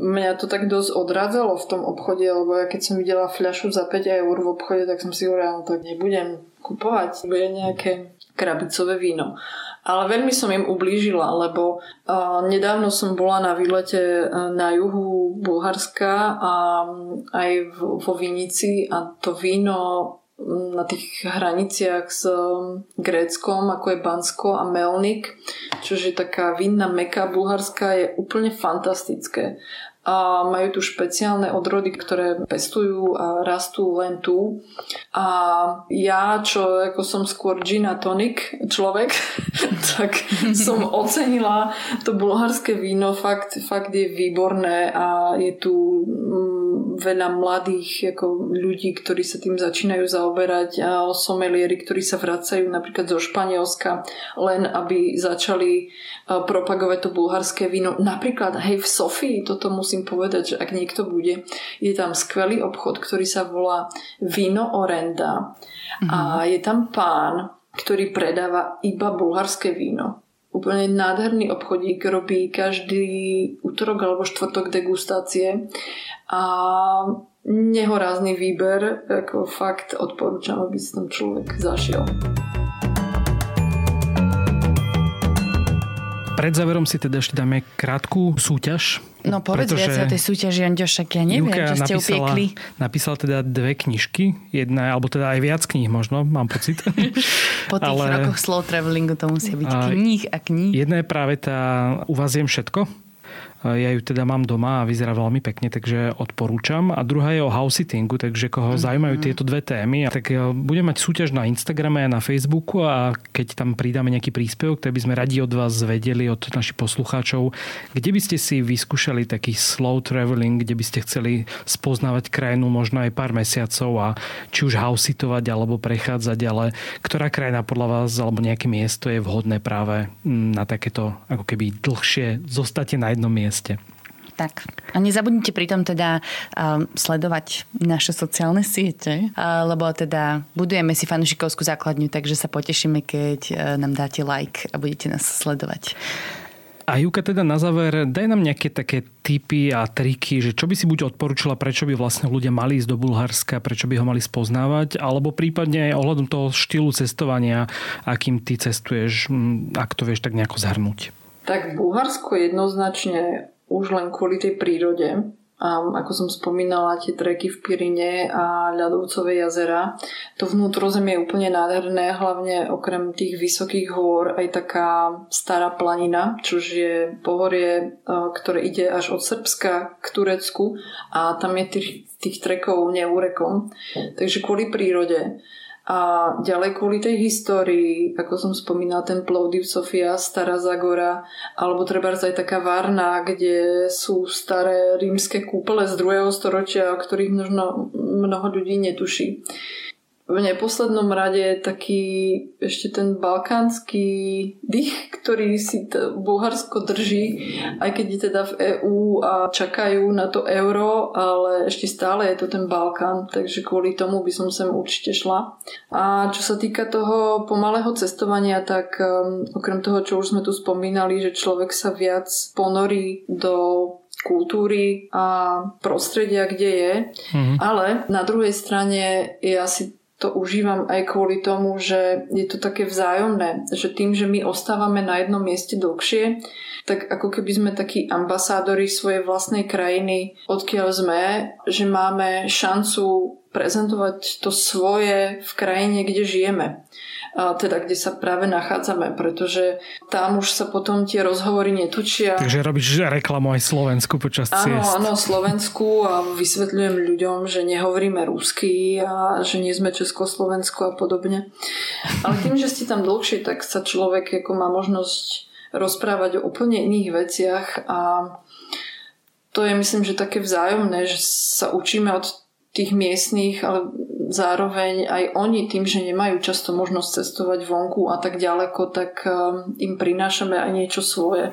Mňa to tak dosť odrádzalo v tom obchode, lebo ja keď som videla fľašu za 5 eur v obchode, tak som si hovorila, no tak nebudem kupovať, bude nejaké krabicové víno. Ale veľmi som im ublížila, lebo uh, nedávno som bola na výlete na juhu Bulharska a aj vo Vinici a to víno na tých hraniciach s Gréckom, ako je Bansko a Melnik, čo je taká vinná meka bulharská, je úplne fantastické a majú tu špeciálne odrody, ktoré pestujú a rastú len tu. A ja, čo ako som skôr gin a tonic človek, (laughs) tak som ocenila to bulharské víno, fakt, fakt je výborné a je tu mm, veľa mladých ako ľudí, ktorí sa tým začínajú zaoberať a somelieri, ktorí sa vracajú napríklad zo Španielska len aby začali propagovať to bulharské víno. Napríklad, hej, v Sofii, toto musím povedať, že ak niekto bude, je tam skvelý obchod, ktorý sa volá Vino Orenda mm-hmm. a mhm. je tam pán, ktorý predáva iba bulharské víno. Úplne nádherný obchodík, robí každý útorok alebo štvrtok degustácie a nehorázny výber, ako fakt odporúčam, aby si tam človek zašiel. Pred záverom si teda ešte dáme krátku súťaž. No povedz viac o tej súťaži, Anďo, však ja neviem, Juka čo ste napísala, upiekli. Napísala teda dve knižky, jedna, alebo teda aj viac kníh možno, mám pocit. (laughs) po tých Ale... rokoch slow travelingu to musia byť kníh a kníh. Jedna je práve tá U vás jem všetko, ja ju teda mám doma a vyzerá veľmi pekne, takže odporúčam. A druhá je o house sittingu, takže koho mm-hmm. zaujímajú tieto dve témy, tak e, budem mať súťaž na Instagrame a na Facebooku a keď tam pridáme nejaký príspevok, tak by sme radi od vás vedeli, od našich poslucháčov, kde by ste si vyskúšali taký slow traveling, kde by ste chceli spoznávať krajinu možno aj pár mesiacov a či už hausitovať alebo prechádzať, ale ktorá krajina podľa vás alebo nejaké miesto je vhodné práve mm, na takéto ako keby dlhšie zostate na jednom mieste mieste. Tak. A nezabudnite pritom teda uh, sledovať naše sociálne siete, uh, lebo teda budujeme si fanúšikovskú základňu, takže sa potešíme, keď uh, nám dáte like a budete nás sledovať. A Juka, teda na záver, daj nám nejaké také tipy a triky, že čo by si buď odporúčila, prečo by vlastne ľudia mali ísť do Bulharska, prečo by ho mali spoznávať, alebo prípadne aj ohľadom toho štýlu cestovania, akým ty cestuješ, ak to vieš tak nejako zhrnúť. Tak Bulharsko jednoznačne už len kvôli tej prírode. A ako som spomínala, tie treky v Pirine a ľadovcové jazera. To vnútrozemie je úplne nádherné, hlavne okrem tých vysokých hôr aj taká stará planina, čo je pohorie, e, ktoré ide až od Srbska k Turecku a tam je tých, tých trekov neúrekom. Takže kvôli prírode a ďalej kvôli tej histórii, ako som spomínala, ten Plovdiv Sofia, Stará Zagora, alebo treba aj taká Varna, kde sú staré rímske kúpele z 2. storočia, o ktorých mnoho, mnoho ľudí netuší v neposlednom rade taký ešte ten balkánsky dých, ktorý si t- Bulharsko drží, aj keď je teda v EÚ a čakajú na to euro, ale ešte stále je to ten Balkán, takže kvôli tomu by som sem určite šla. A čo sa týka toho pomalého cestovania, tak um, okrem toho, čo už sme tu spomínali, že človek sa viac ponorí do kultúry a prostredia, kde je. Mm-hmm. Ale na druhej strane je asi to užívam aj kvôli tomu, že je to také vzájomné, že tým, že my ostávame na jednom mieste dlhšie, tak ako keby sme takí ambasádori svojej vlastnej krajiny, odkiaľ sme, že máme šancu prezentovať to svoje v krajine, kde žijeme teda kde sa práve nachádzame, pretože tam už sa potom tie rozhovory netučia. Takže robíš reklamu aj Slovensku počas áno, ciest. Áno, Slovensku a vysvetľujem ľuďom, že nehovoríme rusky a že nie sme Československo a podobne. Ale tým, že ste tam dlhšie, tak sa človek ako má možnosť rozprávať o úplne iných veciach a to je myslím, že také vzájomné, že sa učíme od tých miestných, ale zároveň aj oni tým, že nemajú často možnosť cestovať vonku a tak ďaleko, tak um, im prinášame aj niečo svoje.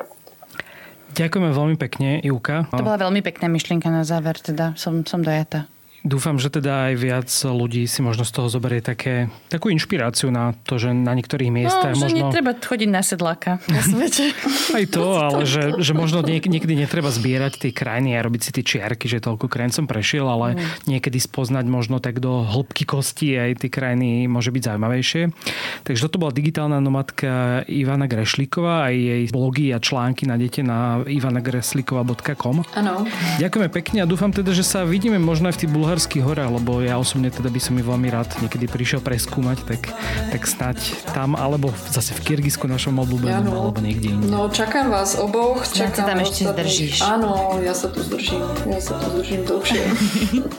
Ďakujeme veľmi pekne, Ivka. To bola veľmi pekná myšlienka na záver, teda som, som dojata. Dúfam, že teda aj viac ľudí si možno z toho zoberie také, takú inšpiráciu na to, že na niektorých miestach no, že možno... netreba chodiť na sedláka na svete. (laughs) Aj to, ale že, že možno niek- niekedy netreba zbierať tie krajiny a robiť si tie čiarky, že toľko krajín som prešiel, ale mm. niekedy spoznať možno tak do hĺbky kosti aj tie krajiny môže byť zaujímavejšie. Takže toto bola digitálna nomadka Ivana Grešlíková aj jej blogy a články nájdete na ivanagreslikova.com. Áno. Ďakujeme pekne a dúfam teda, že sa vidíme možno aj v tých bulharských horách, lebo ja osobne teda by som mi veľmi rád niekedy prišiel preskúmať, tak, tak snať tam, alebo zase v Kyrgyzsku našom obľúbenom, alebo niekde inde. No čakám vás oboch. Čakám tam ešte zdržíš. Áno, ja sa tu zdržím. Ja sa tu zdržím dlhšie.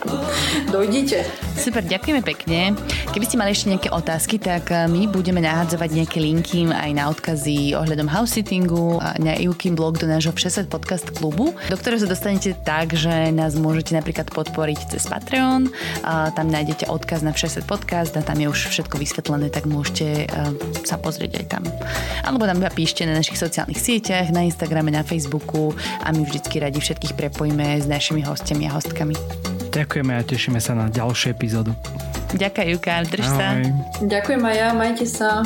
(laughs) Dojdite. Super, ďakujeme pekne. Keby ste mali ešte nejaké otázky, tak eh, my budeme nahádzovať nejaké linky aj na odkazy ohľadom house sittingu a na Iukin blog do nášho Všesvet podcast klubu, do ktorého sa dostanete tak, že nás môžete napríklad podporiť cez Patreon. A tam nájdete odkaz na Všesvet podcast a tam je už všetko vysvetlené, tak môžete uh, sa pozrieť aj tam. Alebo tam píšte na našich sociálnych sieťach, na Instagrame, na Facebooku a my vždycky radi všetkých prepojíme s našimi hostiami a hostkami. Ďakujeme a tešíme sa na ďalšiu epizódu. Ďakujem, Juka, drž sa. Ďakujem aj ja, majte sa.